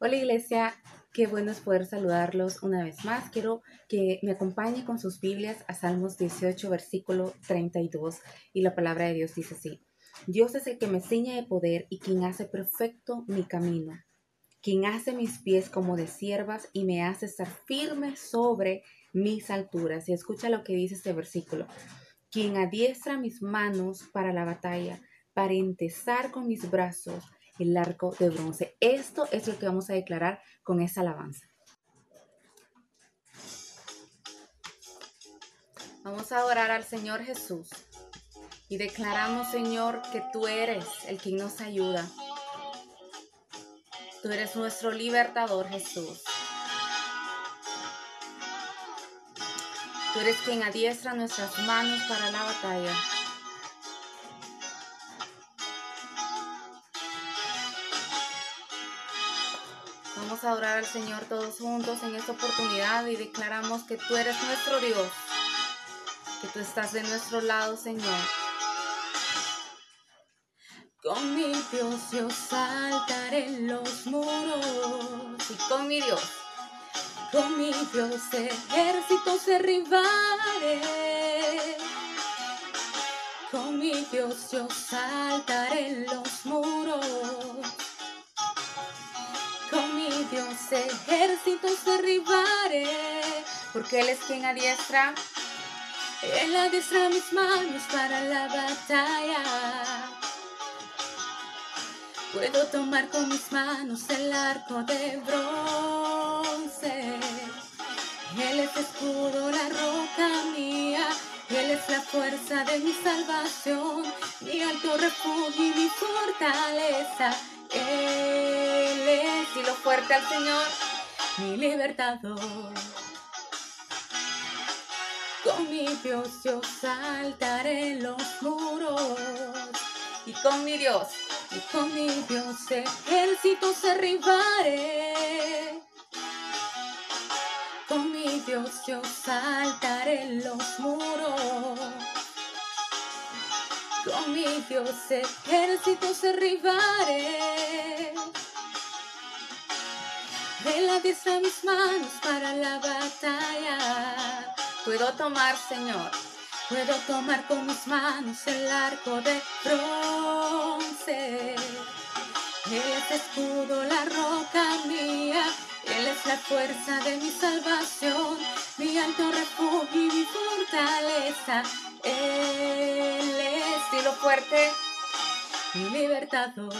Hola iglesia, qué bueno es poder saludarlos una vez más. Quiero que me acompañe con sus Biblias a Salmos 18, versículo 32. Y la palabra de Dios dice así. Dios es el que me ciñe de poder y quien hace perfecto mi camino, quien hace mis pies como de siervas y me hace estar firme sobre mis alturas. Y escucha lo que dice este versículo. Quien adiestra mis manos para la batalla, para entesar con mis brazos el arco de bronce. Esto es lo que vamos a declarar con esa alabanza. Vamos a adorar al Señor Jesús y declaramos, Señor, que tú eres el quien nos ayuda. Tú eres nuestro libertador, Jesús. Tú eres quien adiestra nuestras manos para la batalla. Vamos a adorar al Señor todos juntos en esta oportunidad y declaramos que tú eres nuestro Dios, que tú estás de nuestro lado, Señor. Con mi Dios yo saltaré los muros y con mi Dios, con mi Dios ejércitos derribaré. Con mi Dios yo saltaré los muros Dios ejércitos derribaré, porque Él es quien adiestra. Él adiestra mis manos para la batalla. Puedo tomar con mis manos el arco de bronce. Él es escudo, la roca mía. Él es la fuerza de mi salvación, mi alto refugio y mi fortaleza. Él es, y lo fuerte al Señor, mi libertador. Con mi Dios yo saltaré los muros. Y con mi Dios, y con mi Dios ejércitos derribaré. Con mi Dios yo saltaré los muros. Con mi Dios ejércitos derribaré. Él adiestra mis manos para la batalla. Puedo tomar, Señor. Puedo tomar con mis manos el arco de bronce. Él es escudo, la roca mía. Él es la fuerza de mi salvación, mi alto refugio y mi fortaleza. Él es, lo fuerte, mi libertador.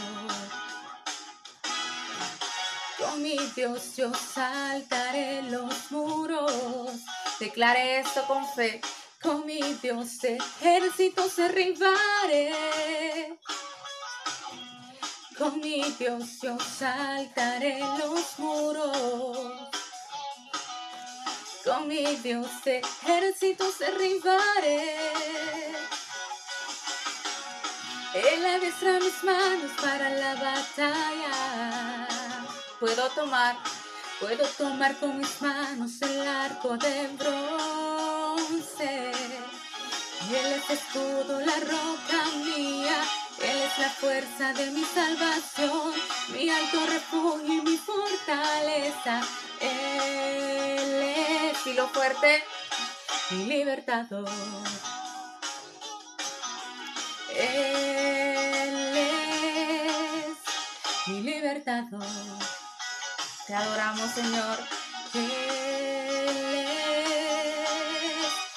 Con mi Dios yo saltaré los muros. Declare esto con fe. Con mi Dios ejércitos derribaré. Con mi Dios yo saltaré los muros. Con mi Dios ejércitos derribaré. Él adiestra mis manos para la batalla. Puedo tomar, puedo tomar con mis manos el arco de bronce. Él es escudo, la roca mía. Él es la fuerza de mi salvación, mi alto refugio y mi fortaleza. Él es, y lo fuerte, mi libertador. Él es mi libertador. Te adoramos, Señor. Él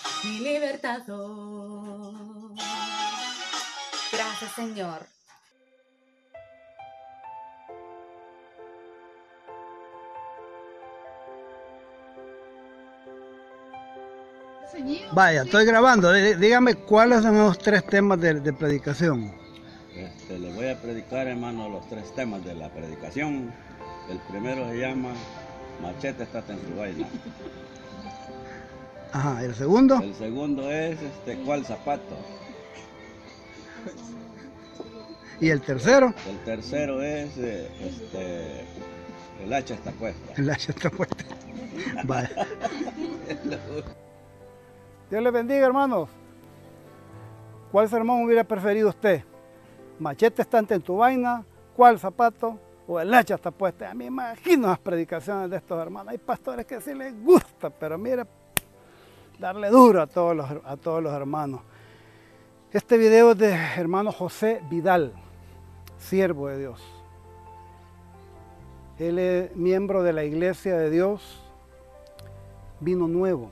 es mi libertador. Gracias, Señor. Vaya, estoy grabando. Dígame cuáles son los tres temas de, predicación. Este, le voy a predicar, hermano, los tres temas de la predicación. El primero se llama Machete está en su vaina. Ajá, ¿el segundo? El segundo es este, ¿cuál zapato? ¿Y el tercero? El tercero es eh, este, el hacha está puesta. El hacha está puesta. Vale. Dios les bendiga, hermanos. ¿Cuál sermón hubiera preferido usted? ¿Machete estante en tu vaina? ¿Cuál zapato? O el hacha está puesta. Me imagino las predicaciones de estos hermanos. Hay pastores que sí les gusta, pero mire, darle duro a todos los, a todos los hermanos. Este video es de hermano José Vidal, siervo de Dios. Él es miembro de la Iglesia de Dios, vino nuevo.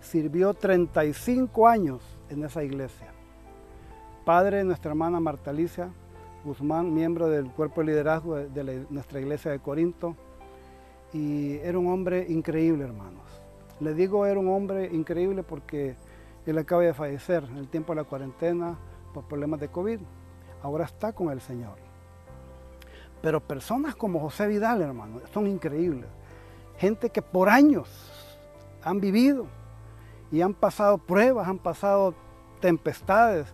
Sirvió 35 años en esa iglesia. Padre de nuestra hermana Marta Alicia Guzmán, miembro del cuerpo de liderazgo de, nuestra iglesia de Corinto. Y era un hombre increíble, hermanos. Le digo era un hombre increíble porque él acaba de fallecer en el tiempo de la cuarentena por problemas de COVID. Ahora está con el Señor. Pero personas como José Vidal, hermano, son increíbles. Gente que por años han vivido y han pasado pruebas, han pasado tempestades,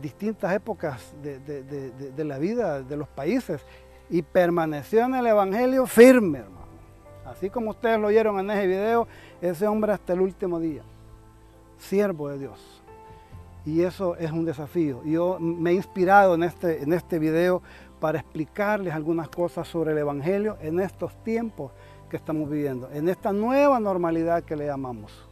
distintas épocas de, la vida de los países y permaneció en el Evangelio firme, hermano. Así como ustedes lo oyeron en ese video, ese hombre hasta el último día, siervo de Dios. Y eso es un desafío. Yo me he inspirado en este, en este video para explicarles algunas cosas sobre el Evangelio en estos tiempos que estamos viviendo, en esta nueva normalidad que le llamamos.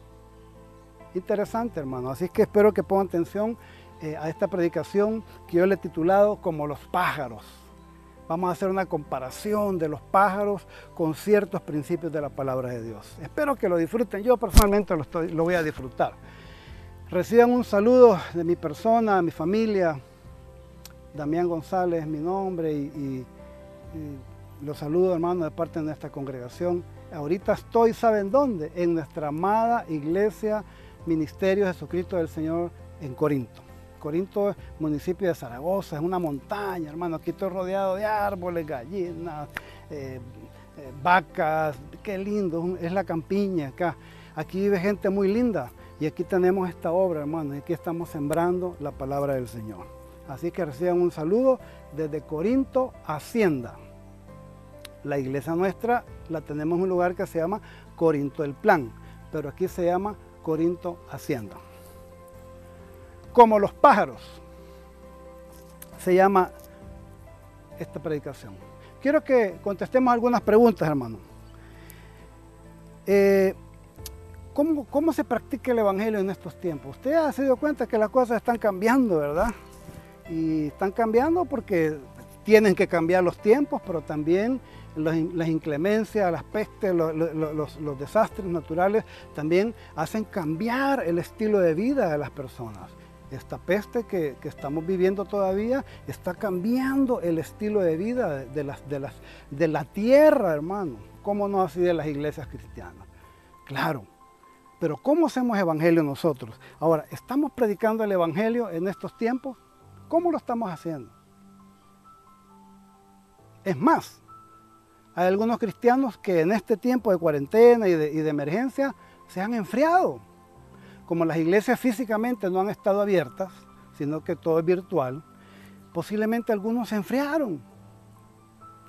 Interesante, hermano. Así que espero que pongan atención eh, a esta predicación que yo le he titulado como los pájaros. Vamos a hacer una comparación de los pájaros con ciertos principios de la palabra de Dios. Espero que lo disfruten. Yo personalmente lo, lo voy a disfrutar. Reciban un saludo de mi persona, mi familia, Damián González es mi nombre y, los saludo hermano de parte de nuestra congregación. Ahorita estoy, ¿saben dónde? En nuestra amada iglesia Ministerio Jesucristo del Señor en Corinto. Corinto es municipio de Zaragoza, es una montaña, hermano. Aquí estoy rodeado de árboles, gallinas, eh, eh, vacas. Qué lindo, es la campiña acá. Aquí vive gente muy linda y aquí tenemos esta obra, hermano. Y aquí estamos sembrando la palabra del Señor. Así que reciban un saludo desde Corinto, Hacienda. La iglesia nuestra la tenemos en un lugar que se llama Corinto el Plan, pero aquí se llama Corinto Hacienda. Como los pájaros, se llama esta predicación. Quiero que contestemos algunas preguntas, hermano. Eh, ¿cómo, ¿Cómo se practica el Evangelio en estos tiempos? Usted ha se dio cuenta que las cosas están cambiando, ¿verdad? y están cambiando porque tienen que cambiar los tiempos, pero también las inclemencias, las pestes, los, desastres naturales también hacen cambiar el estilo de vida de las personas. Esta peste que, estamos viviendo todavía está cambiando el estilo de vida de, la tierra, hermano. ¿Cómo no así de las iglesias cristianas? Claro, pero ¿cómo hacemos evangelio nosotros? Ahora, ¿estamos predicando el evangelio en estos tiempos? ¿Cómo lo estamos haciendo? Es más, hay algunos cristianos que en este tiempo de cuarentena y de, emergencia se han enfriado. Como las iglesias físicamente no han estado abiertas, sino que todo es virtual, posiblemente algunos se enfriaron.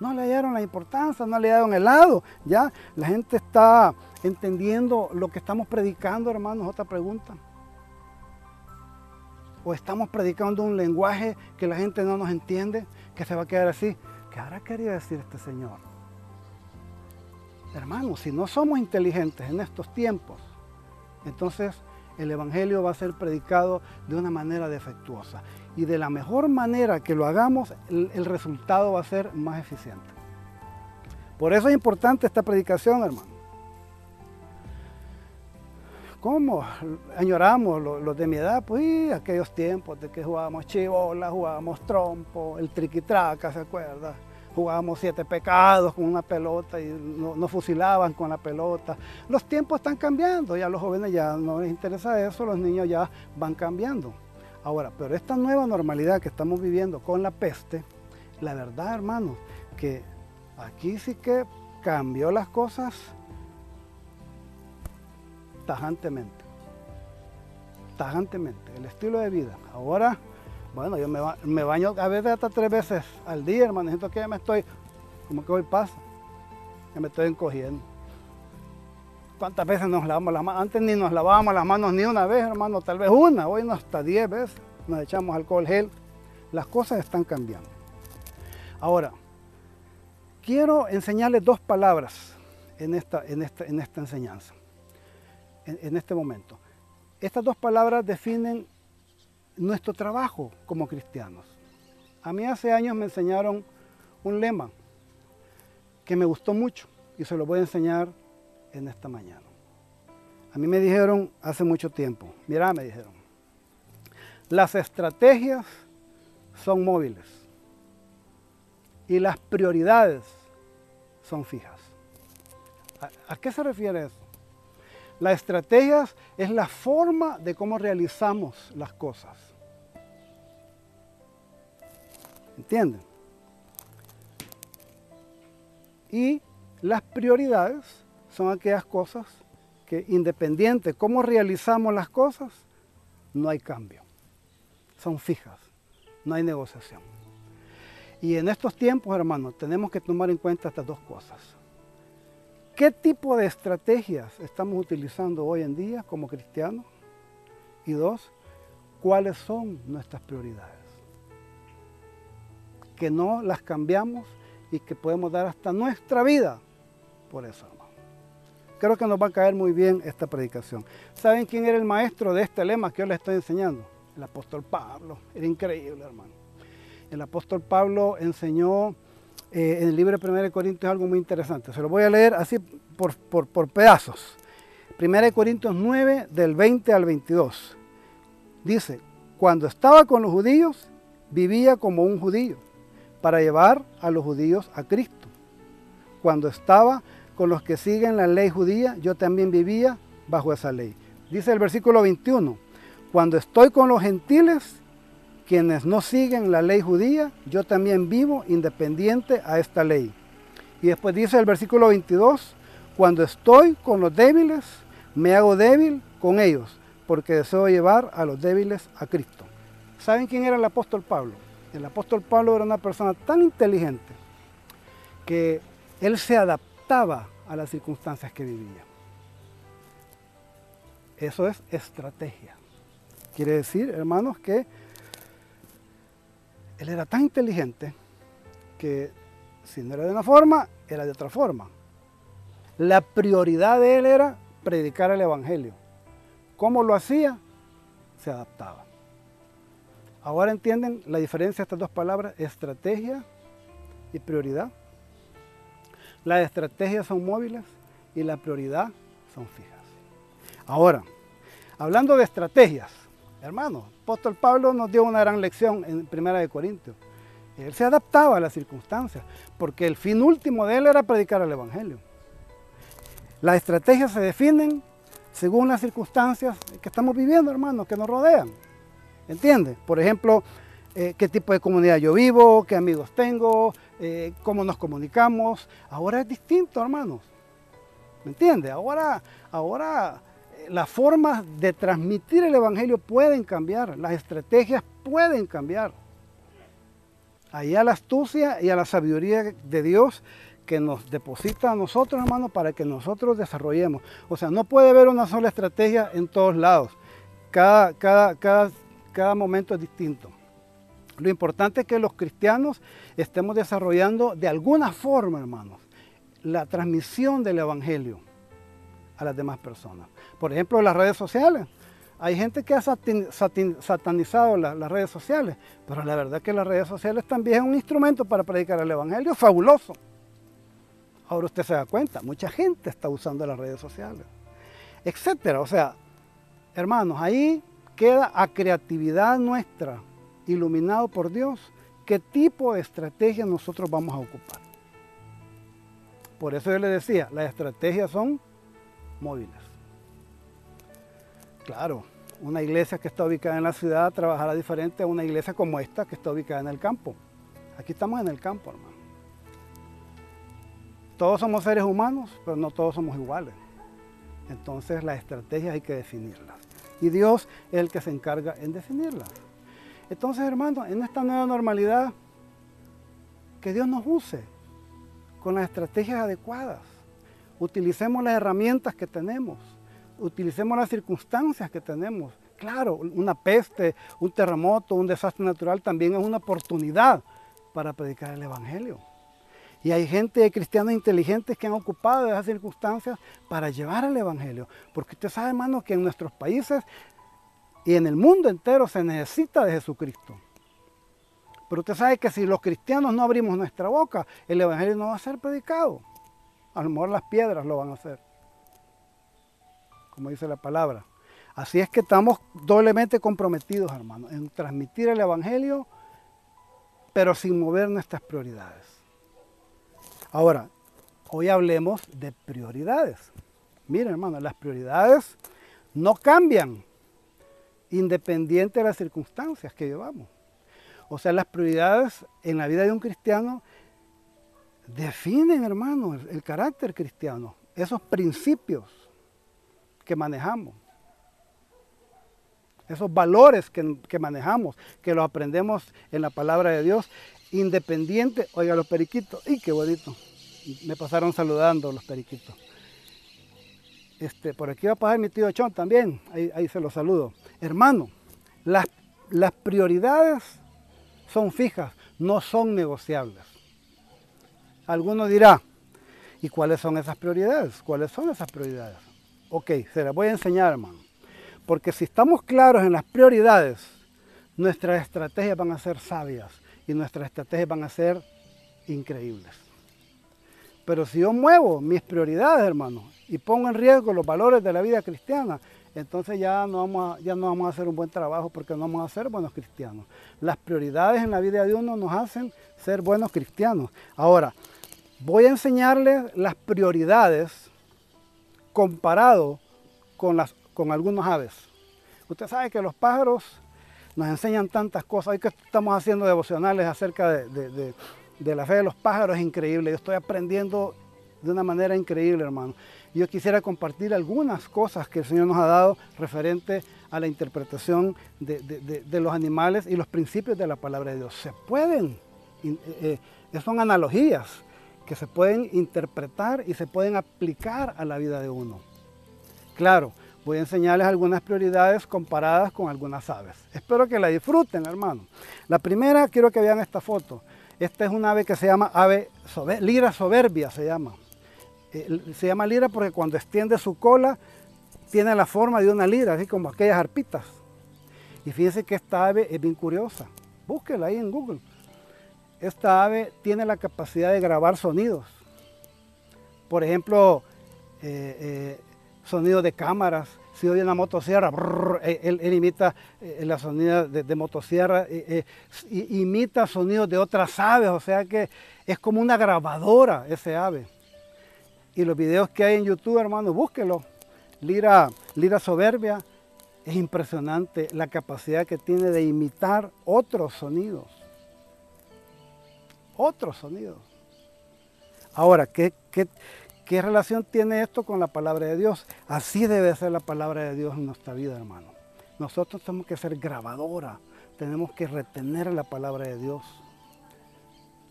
No le dieron la importancia, no le dieron el lado. Ya la gente está entendiendo lo que estamos predicando, hermanos. Otra pregunta o estamos predicando un lenguaje que la gente no nos entiende, que se va a quedar así. ¿Qué habrá querido decir este Señor? Hermanos, si no somos inteligentes en estos tiempos, entonces el Evangelio va a ser predicado de una manera defectuosa. Y de la mejor manera que lo hagamos, el, resultado va a ser más eficiente. Por eso es importante esta predicación, hermano. ¿Cómo añoramos los, de mi edad? Pues aquellos tiempos de que jugábamos chivola, jugábamos trompo, el triquitraca, ¿se acuerda? Jugábamos siete pecados con una pelota y nos fusilaban con la pelota. Los tiempos están cambiando, ya los jóvenes ya no les interesa eso, los niños ya van cambiando. Ahora, pero esta nueva normalidad que estamos viviendo con la peste, la verdad, hermanos, que aquí sí que cambió las cosas tajantemente. Tajantemente. El estilo de vida. Ahora, bueno, yo me, baño a veces hasta tres veces al día, hermano. Siento que ya me estoy, como que hoy pasa, ya me estoy encogiendo. ¿Cuántas veces nos lavamos las manos? Antes ni nos lavábamos las manos ni una vez, hermano, tal vez una. Hoy no hasta diez veces nos echamos alcohol gel. Las cosas están cambiando. Ahora, quiero enseñarles dos palabras en esta, en esta, en esta enseñanza, en, en este momento. Estas dos palabras definen nuestro trabajo como cristianos. A mí hace años me enseñaron un lema que me gustó mucho y se lo voy a enseñar en esta mañana. A mí me dijeron hace mucho tiempo, mira, me dijeron, las estrategias son móviles y las prioridades son fijas. ¿A, a qué se refiere eso? Las estrategias es la forma de cómo realizamos las cosas. ¿Entienden? Y las prioridades son aquellas cosas que independiente de cómo realizamos las cosas, no hay cambio. Son fijas, no hay negociación. Y en estos tiempos, hermanos, tenemos que tomar en cuenta estas dos cosas. ¿Qué tipo de estrategias estamos utilizando hoy en día como cristianos? Y dos, ¿cuáles son nuestras prioridades? Que no las cambiamos y que podemos dar hasta nuestra vida por eso. Creo que nos va a caer muy bien esta predicación. ¿Saben quién era el maestro de este lema que yo les estoy enseñando? El apóstol Pablo. Era increíble, hermano. El apóstol Pablo enseñó eh, en el libro de 1 Corintios algo muy interesante. Se lo voy a leer así por, por, por pedazos. 1 Corintios 9, del 20 al 22. Dice, cuando estaba con los judíos, vivía como un judío, para llevar a los judíos a Cristo. Cuando estaba con los que siguen la ley judía, yo también vivía bajo esa ley. Dice el versículo 21, cuando estoy con los gentiles, quienes no siguen la ley judía, yo también vivo independiente a esta ley. Y después dice el versículo 22, cuando estoy con los débiles, me hago débil con ellos, porque deseo llevar a los débiles a Cristo. ¿Saben quién era el apóstol Pablo? El apóstol Pablo era una persona tan inteligente que él se adaptaba a las circunstancias que vivía. Eso es estrategia. Quiere decir, hermanos, que él era tan inteligente que si no era de una forma, era de otra forma. La prioridad de él era predicar el Evangelio. ¿Cómo lo hacía? Se adaptaba. Ahora entienden la diferencia de estas dos palabras, estrategia y prioridad. Las estrategias son móviles y la prioridad son fijas. Ahora, hablando de estrategias, hermano, apóstol Pablo nos dio una gran lección en Primera de Corintios. Él se adaptaba a las circunstancias, porque el fin último de él era predicar el Evangelio. Las estrategias se definen según las circunstancias que estamos viviendo, hermanos, que nos rodean. ¿Entiendes? Por ejemplo, eh, qué tipo de comunidad yo vivo, qué amigos tengo, eh, cómo nos comunicamos. Ahora es distinto, hermanos. ¿Me entiendes? Ahora, ahora eh, las formas de transmitir el Evangelio pueden cambiar, las estrategias pueden cambiar. Ahí a la astucia y a la sabiduría de Dios que nos deposita a nosotros, hermanos, para que nosotros desarrollemos. O sea, no puede haber una sola estrategia en todos lados. Cada, cada, cada, cada momento es distinto. Lo importante es que los cristianos estemos desarrollando de alguna forma, hermanos, la transmisión del Evangelio a las demás personas. Por ejemplo, las redes sociales. Hay gente que ha satanizado las redes sociales, pero la verdad es que las redes sociales también es un instrumento para predicar el Evangelio fabuloso. Ahora usted se da cuenta, mucha gente está usando las redes sociales, etcétera. O sea, hermanos, ahí queda a creatividad nuestra iluminado por Dios, qué tipo de estrategia nosotros vamos a ocupar. Por eso yo le decía, las estrategias son móviles. Claro, una iglesia que está ubicada en la ciudad trabajará diferente a una iglesia como esta que está ubicada en el campo. Aquí estamos en el campo, hermano. Todos somos seres humanos, pero no todos somos iguales. Entonces las estrategias hay que definirlas. Y Dios es el que se encarga en definirlas. Entonces, hermanos, en esta nueva normalidad, que Dios nos use con las estrategias adecuadas. Utilicemos las herramientas que tenemos. Utilicemos las circunstancias que tenemos. Claro, una peste, un terremoto, un desastre natural también es una oportunidad para predicar el Evangelio. Y hay gente, cristianos inteligentes que han ocupado esas circunstancias para llevar el Evangelio. Porque usted sabe, hermano, que en nuestros países y en el mundo entero se necesita de Jesucristo. Pero usted sabe que si los cristianos no abrimos nuestra boca, el Evangelio no va a ser predicado. A lo mejor las piedras lo van a hacer. Como dice la palabra. Así es que estamos doblemente comprometidos, hermano, en transmitir el Evangelio, pero sin mover nuestras prioridades. Ahora, hoy hablemos de prioridades. Miren, hermano, las prioridades no cambian independiente de las circunstancias que llevamos. O sea, las prioridades en la vida de un cristiano definen, hermano, el, carácter cristiano, esos principios que manejamos, esos valores que, que, manejamos, que los aprendemos en la palabra de Dios, independiente, oiga los periquitos, ¡y qué bonito! Me pasaron saludando los periquitos. Este, por aquí va a pasar mi tío Chon también, ahí, se lo saludo. Hermano, las, las prioridades son fijas, no son negociables. Alguno dirá, ¿y cuáles son esas prioridades? ¿Cuáles son esas prioridades? Ok, se las voy a enseñar, hermano. Porque si estamos claros en las prioridades, nuestras estrategias van a ser sabias y nuestras estrategias van a ser increíbles. Pero si yo muevo mis prioridades, hermano, y pongo en riesgo los valores de la vida cristiana, entonces ya no, vamos a, ya no vamos a hacer un buen trabajo porque no vamos a ser buenos cristianos. Las prioridades en la vida de uno nos hacen ser buenos cristianos. Ahora, voy a enseñarles las prioridades comparado con, las, con algunos aves. Usted sabe que los pájaros nos enseñan tantas cosas. Hoy que estamos haciendo devocionales acerca de, la fe de los pájaros es increíble. Yo estoy aprendiendo de una manera increíble, hermano. Yo quisiera compartir algunas cosas que el Señor nos ha dado referente a la interpretación de, los animales y los principios de la palabra de Dios. Se pueden, eh, eh, son analogías que se pueden interpretar y se pueden aplicar a la vida de uno. Claro, voy a enseñarles algunas prioridades comparadas con algunas aves. Espero que la disfruten, hermano. La primera, quiero que vean esta foto. Esta es una ave que se llama ave lira soberbia, se llama. Eh, se llama lira porque cuando extiende su cola tiene la forma de una lira, así como aquellas arpitas. Y fíjense que esta ave es bien curiosa. Búsquela ahí en Google. Esta ave tiene la capacidad de grabar sonidos. Por ejemplo, eh, eh, sonidos de cámaras. Si oye una motosierra, él, imita la sonido de, motosierra, imita sonidos de otras aves, o sea que es como una grabadora ese ave. Y los videos que hay en YouTube, hermano, búsquelo. Lira, Lira Soberbia, es impresionante la capacidad que tiene de imitar otros sonidos. Otros sonidos. Ahora, ¿qué, qué relación tiene esto con la palabra de Dios? Así debe ser la palabra de Dios en nuestra vida, hermano. Nosotros tenemos que ser grabadora, tenemos que retener la palabra de Dios.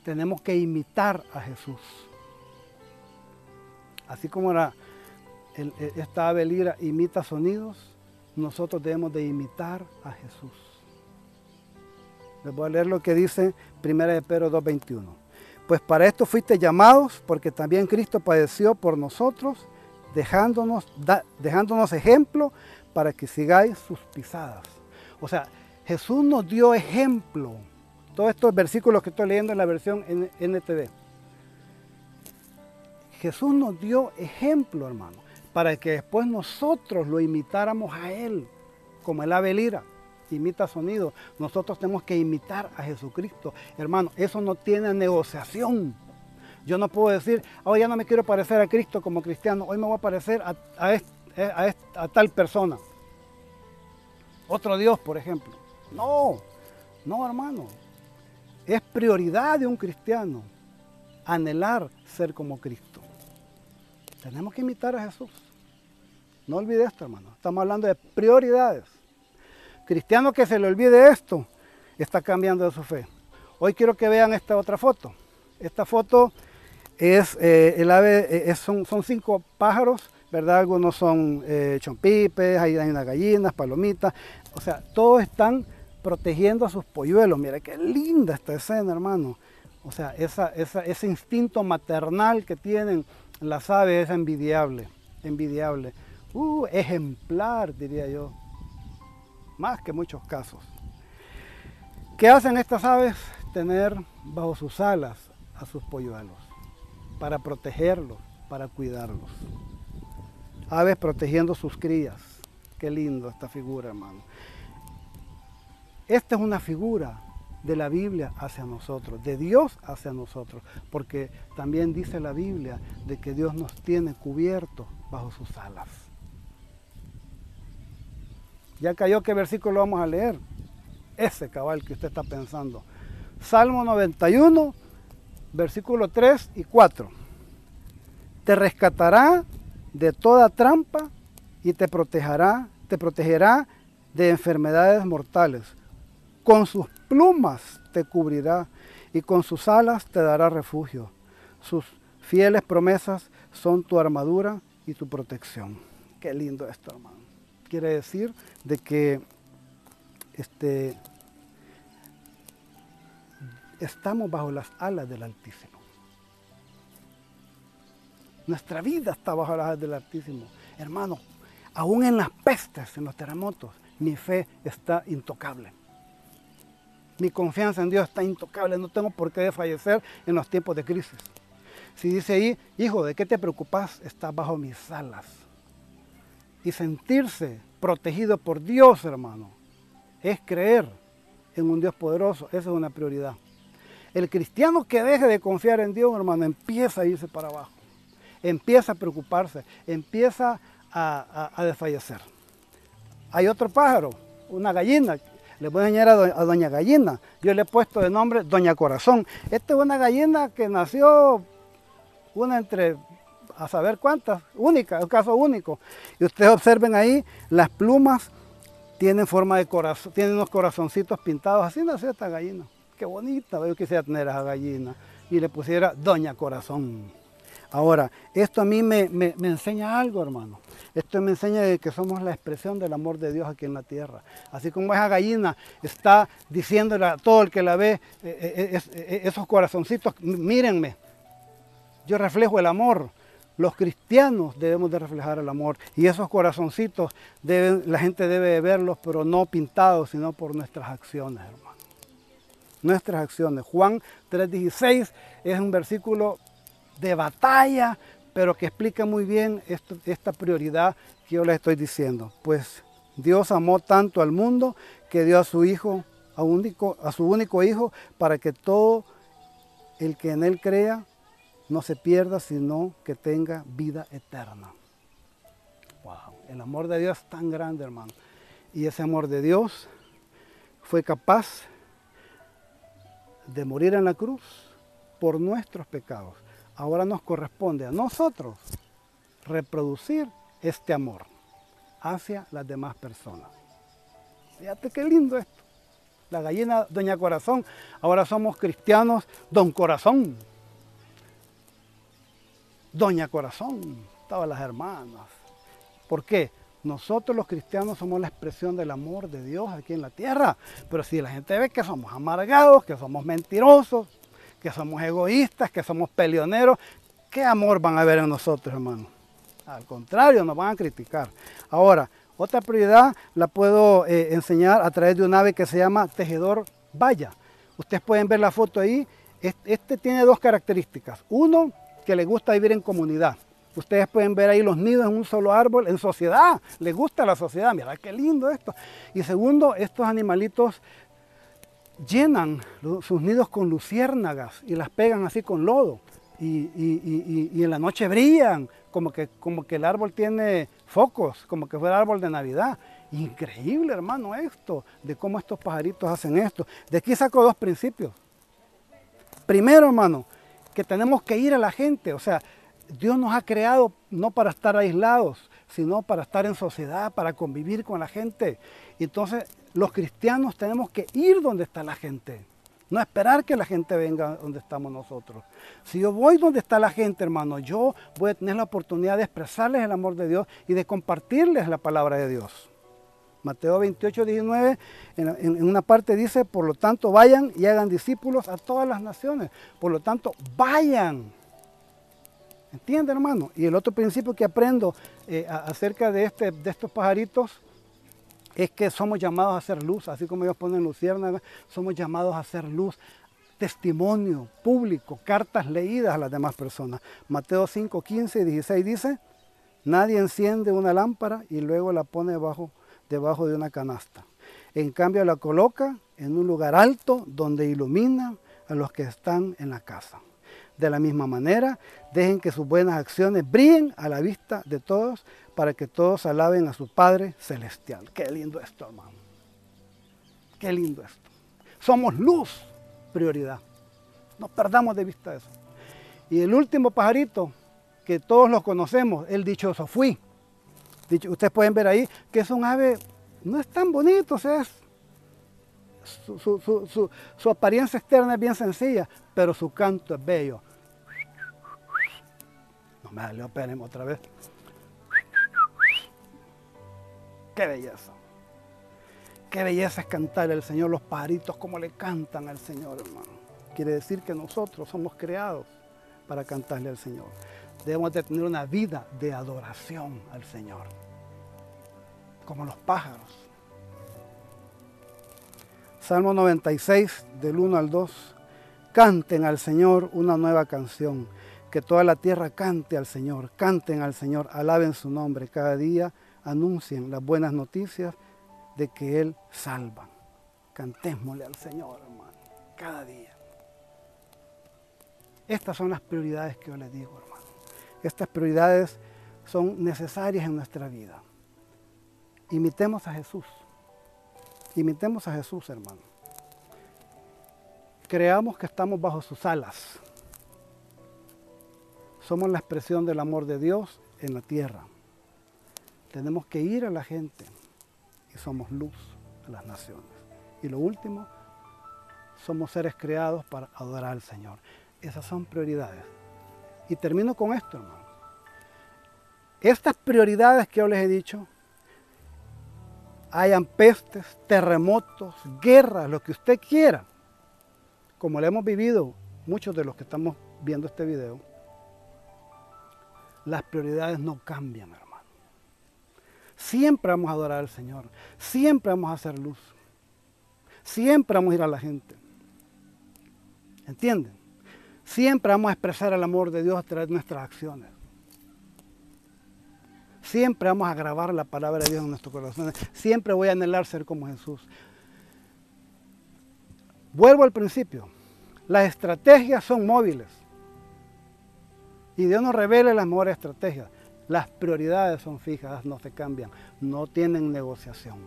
Tenemos que imitar a Jesús. Así como la, esta ave lira imita sonidos, nosotros debemos de imitar a Jesús. Les voy a leer lo que dice 1 de Pedro 2.21. Pues para esto fuiste llamados, porque también Cristo padeció por nosotros, dejándonos, dejándonos ejemplo para que sigáis sus pisadas. O sea, Jesús nos dio ejemplo. Todos estos versículos que estoy leyendo en la versión NTV. Jesús nos dio ejemplo, hermano, para que después nosotros lo imitáramos a Él, como el ave lira imita sonido. Nosotros tenemos que imitar a Jesucristo. Hermano, eso no tiene negociación. Yo no puedo decir, hoy ya no me quiero parecer a Cristo como cristiano, hoy me voy a parecer a, a, a tal persona. Otro Dios, por ejemplo. No, no, hermano. Es prioridad de un cristiano anhelar ser como Cristo. Tenemos que imitar a Jesús. No olvide esto, hermano. Estamos hablando de prioridades. Cristiano que se le olvide esto, está cambiando de su fe. Hoy quiero que vean esta otra foto. Esta foto es eh, el ave, eh, son, cinco pájaros, ¿verdad? Algunos son eh, chompipes, hay, hay unas gallinas, palomitas. O sea, todos están protegiendo a sus polluelos. Mira qué linda esta escena, hermano. O sea, ese instinto maternal que tienen las aves es envidiable, envidiable. Uh, ejemplar, diría yo. Más que muchos casos. ¿Qué hacen estas aves? Tener bajo sus alas a sus polluelos, para protegerlos, para cuidarlos. Aves protegiendo sus crías. Qué lindo esta figura, hermano. Esta es una figura de la Biblia hacia nosotros, de Dios hacia nosotros, porque también dice la Biblia de que Dios nos tiene cubiertos bajo sus alas. Ya cayó qué versículo vamos a leer. Ese cabal que usted está pensando. Salmo 91, versículo 3 y 4. Te rescatará de toda trampa y te protegerá, te protegerá de enfermedades mortales. Con sus plumas te cubrirá y con sus alas te dará refugio. Sus fieles promesas son tu armadura y tu protección. Qué lindo esto, hermano. Quiere decir de que este, estamos bajo las alas del Altísimo. Nuestra vida está bajo las alas del Altísimo. Hermano, aún en las pestes, en los terremotos, mi fe está intocable. Mi confianza en Dios está intocable. No tengo por qué desfallecer en los tiempos de crisis. Si dice ahí, hijo, ¿de qué te preocupas? Está bajo mis alas. Y sentirse protegido por Dios, hermano, es creer en un Dios poderoso. Esa es una prioridad. El cristiano que deje de confiar en Dios, hermano, empieza a irse para abajo. Empieza a preocuparse. Empieza a, desfallecer. Hay otro pájaro, una gallina, le voy a enseñar a, Doña Gallina. Yo le he puesto de nombre Doña Corazón. Esta es una gallina que nació una entre a saber cuántas, única, un caso único. Y ustedes observen ahí, las plumas tienen forma de corazón, tienen unos corazoncitos pintados. Así nació esta gallina. Qué bonita, yo quisiera tener a esa gallina. Y le pusiera Doña Corazón. Ahora, esto a mí me, me, enseña algo, hermano. Esto me enseña de que somos la expresión del amor de Dios aquí en la tierra. Así como esa gallina está diciéndole a todo el que la ve, eh, eh, eh, esos corazoncitos, mírenme, yo reflejo el amor. Los cristianos debemos de reflejar el amor y esos corazoncitos deben, la gente debe verlos, pero no pintados, sino por nuestras acciones, hermano. Nuestras acciones. Juan 3:16 es un versículo de batalla, pero que explica muy bien esta prioridad que yo les estoy diciendo. Pues Dios amó tanto al mundo que dio a su hijo, a, su único hijo, para que todo el que en él crea no se pierda, sino que tenga vida eterna. Wow, el amor de Dios es tan grande, hermano. Y ese amor de Dios fue capaz de morir en la cruz por nuestros pecados ahora nos corresponde a nosotros reproducir este amor hacia las demás personas. Fíjate qué lindo esto. La gallina Doña Corazón, ahora somos cristianos Don Corazón. Doña Corazón, todas las hermanas. ¿Por qué? Nosotros los cristianos somos la expresión del amor de Dios aquí en la tierra. Pero si la gente ve que somos amargados, que somos mentirosos, que somos egoístas, que somos peleoneros. ¿Qué amor van a ver en nosotros, hermano? Al contrario, nos van a criticar. Ahora, otra prioridad la puedo eh, enseñar a través de un ave que se llama tejedor valla. Ustedes pueden ver la foto ahí. Este tiene dos características. Uno, que le gusta vivir en comunidad. Ustedes pueden ver ahí los nidos en un solo árbol, en sociedad. Le gusta la sociedad. Mira qué lindo esto. Y segundo, estos animalitos llenan sus nidos con luciérnagas y las pegan así con lodo. Y, en la noche brillan, como que, como que el árbol tiene focos, como que fuera árbol de Navidad. Increíble, hermano, esto, de cómo estos pajaritos hacen esto. De aquí saco dos principios. Primero, hermano, que tenemos que ir a la gente. O sea, Dios nos ha creado no para estar aislados, sino para estar en sociedad, para convivir con la gente. Entonces, los cristianos tenemos que ir donde está la gente. No esperar que la gente venga donde estamos nosotros. Si yo voy donde está la gente, hermano, yo voy a tener la oportunidad de expresarles el amor de Dios y de compartirles la palabra de Dios. Mateo 28, 19, en, una parte dice, por lo tanto vayan y hagan discípulos a todas las naciones. Por lo tanto, vayan. ¿Entienden, hermano? Y el otro principio que aprendo eh, acerca de, este, de estos pajaritos es que somos llamados a hacer luz, así como ellos ponen luciérnagas, somos llamados a hacer luz, testimonio público, cartas leídas a las demás personas. Mateo 5, 15 y 16 dice, nadie enciende una lámpara y luego la pone debajo, debajo de una canasta. En cambio la coloca en un lugar alto donde ilumina a los que están en la casa. De la misma manera, dejen que sus buenas acciones brillen a la vista de todos para que todos alaben a su Padre Celestial. Qué lindo esto, hermano. Qué lindo esto. Somos luz, prioridad. No perdamos de vista eso. Y el último pajarito, que todos los conocemos, el dichoso fui. Ustedes pueden ver ahí que es un ave, no es tan bonito, o sea, su, su, apariencia externa es bien sencilla, pero su canto es bello. No me esperemos otra vez. Qué belleza. Qué belleza es cantar al Señor, los pajaritos como le cantan al Señor, hermano. Quiere decir que nosotros somos creados para cantarle al Señor. Debemos de tener una vida de adoración al Señor, como los pájaros. Salmo 96, del 1 al 2. Canten al Señor una nueva canción. Que toda la tierra cante al Señor. Canten al Señor, alaben su nombre cada día anuncien las buenas noticias de que Él salva. Cantémosle al Señor, hermano, cada día. Estas son las prioridades que yo les digo, hermano. Estas prioridades son necesarias en nuestra vida. Imitemos a Jesús. Imitemos a Jesús, hermano. Creamos que estamos bajo sus alas. Somos la expresión del amor de Dios en la tierra. Tenemos que ir a la gente y somos luz a las naciones. Y lo último, somos seres creados para adorar al Señor. Esas son prioridades. Y termino con esto, hermano. Estas prioridades que yo les he dicho, hayan pestes, terremotos, guerras, lo que usted quiera, como lo hemos vivido muchos de los que estamos viendo este video, las prioridades no cambian, hermano. Siempre vamos a adorar al Señor. Siempre vamos a hacer luz. Siempre vamos a ir a la gente. ¿Entienden? Siempre vamos a expresar el amor de Dios a través de nuestras acciones. Siempre vamos a grabar la palabra de Dios en nuestros corazones. Siempre voy a anhelar ser como Jesús. Vuelvo al principio. Las estrategias son móviles. Y Dios nos revela las mejores estrategias. Las prioridades son fijas, no se cambian, no tienen negociación.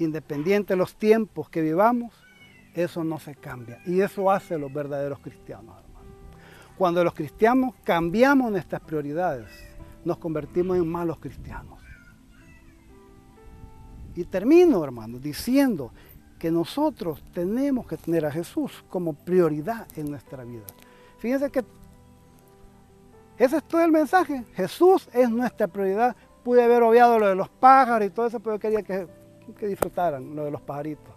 Independiente de los tiempos que vivamos, eso no se cambia. Y eso hace los verdaderos cristianos, hermano. Cuando los cristianos cambiamos nuestras prioridades, nos convertimos en malos cristianos. Y termino, hermano, diciendo que nosotros tenemos que tener a Jesús como prioridad en nuestra vida. Fíjense que ese es todo el mensaje. Jesús es nuestra prioridad. Pude haber obviado lo de los pájaros y todo eso, pero yo quería que, disfrutaran lo de los pajaritos.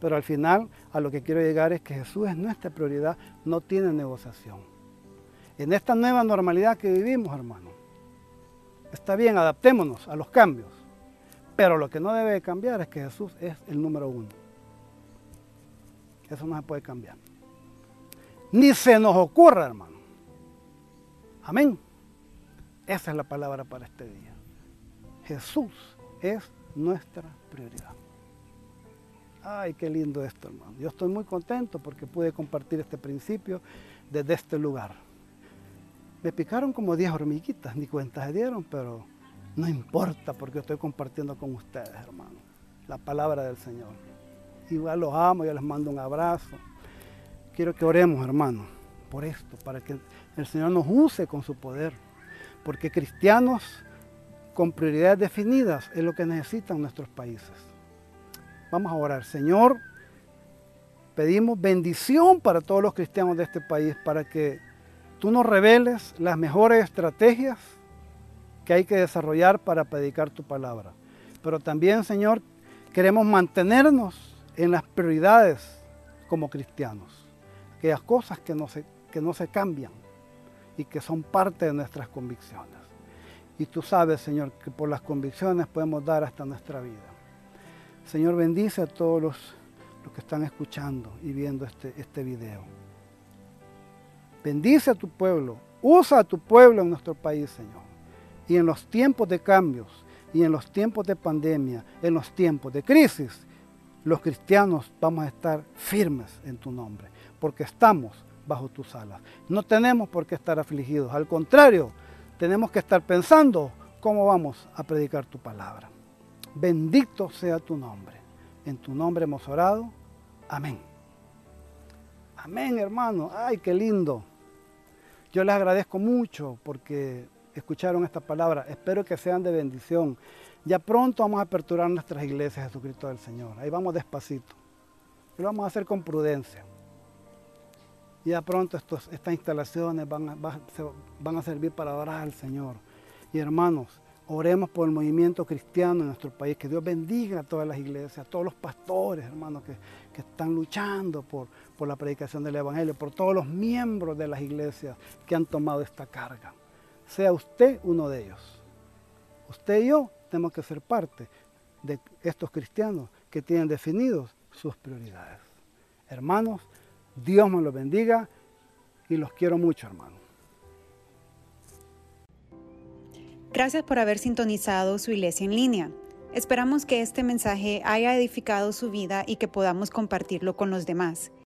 Pero al final, a lo que quiero llegar es que Jesús es nuestra prioridad, no tiene negociación. En esta nueva normalidad que vivimos, hermano, está bien, adaptémonos a los cambios. Pero lo que no debe cambiar es que Jesús es el número uno. Eso no se puede cambiar. Ni se nos ocurra, hermano Amén. Esa es la palabra para este día. Jesús es nuestra prioridad. Ay, qué lindo esto, hermano. Yo estoy muy contento porque pude compartir este principio desde este lugar. Me picaron como 10 hormiguitas, ni cuenta se dieron, pero no importa porque estoy compartiendo con ustedes, hermano, la palabra del Señor. Igual los amo, yo les mando un abrazo. Quiero que oremos, hermano, por esto, para que el Señor nos use con su poder, porque cristianos con prioridades definidas es lo que necesitan nuestros países. Vamos a orar, Señor, pedimos bendición para todos los cristianos de este país, para que tú nos reveles las mejores estrategias que hay que desarrollar para predicar tu palabra. Pero también, Señor, queremos mantenernos en las prioridades como cristianos. Aquellas cosas que no se, que no se cambian y que son parte de nuestras convicciones. Y tú sabes, Señor, que por las convicciones podemos dar hasta nuestra vida. Señor, bendice a todos los, que están escuchando y viendo este, este video. Bendice a tu pueblo, usa a tu pueblo en nuestro país, Señor. Y en los tiempos de cambios, y en los tiempos de pandemia, en los tiempos de crisis, los cristianos vamos a estar firmes en tu nombre, porque estamos bajo tus alas. No tenemos por qué estar afligidos, al contrario, tenemos que estar pensando cómo vamos a predicar tu palabra. Bendito sea tu nombre. En tu nombre hemos orado. Amén. Amén, hermano. Ay, qué lindo. Yo les agradezco mucho porque escucharon esta palabra. Espero que sean de bendición. Ya pronto vamos a aperturar nuestras iglesias Jesucristo del Señor. Ahí vamos despacito. lo vamos a hacer con prudencia. Ya pronto estas instalaciones van a, van a servir para adorar al Señor. Y hermanos, oremos por el movimiento cristiano en nuestro país. Que Dios bendiga a todas las iglesias, a todos los pastores, hermanos, que, que están luchando por, por la predicación del Evangelio, por todos los miembros de las iglesias que han tomado esta carga. Sea usted uno de ellos. Usted y yo tenemos que ser parte de estos cristianos que tienen definidos sus prioridades. Hermanos, Dios me los bendiga y los quiero mucho, hermano. Gracias por haber sintonizado su iglesia en línea. Esperamos que este mensaje haya edificado su vida y que podamos compartirlo con los demás.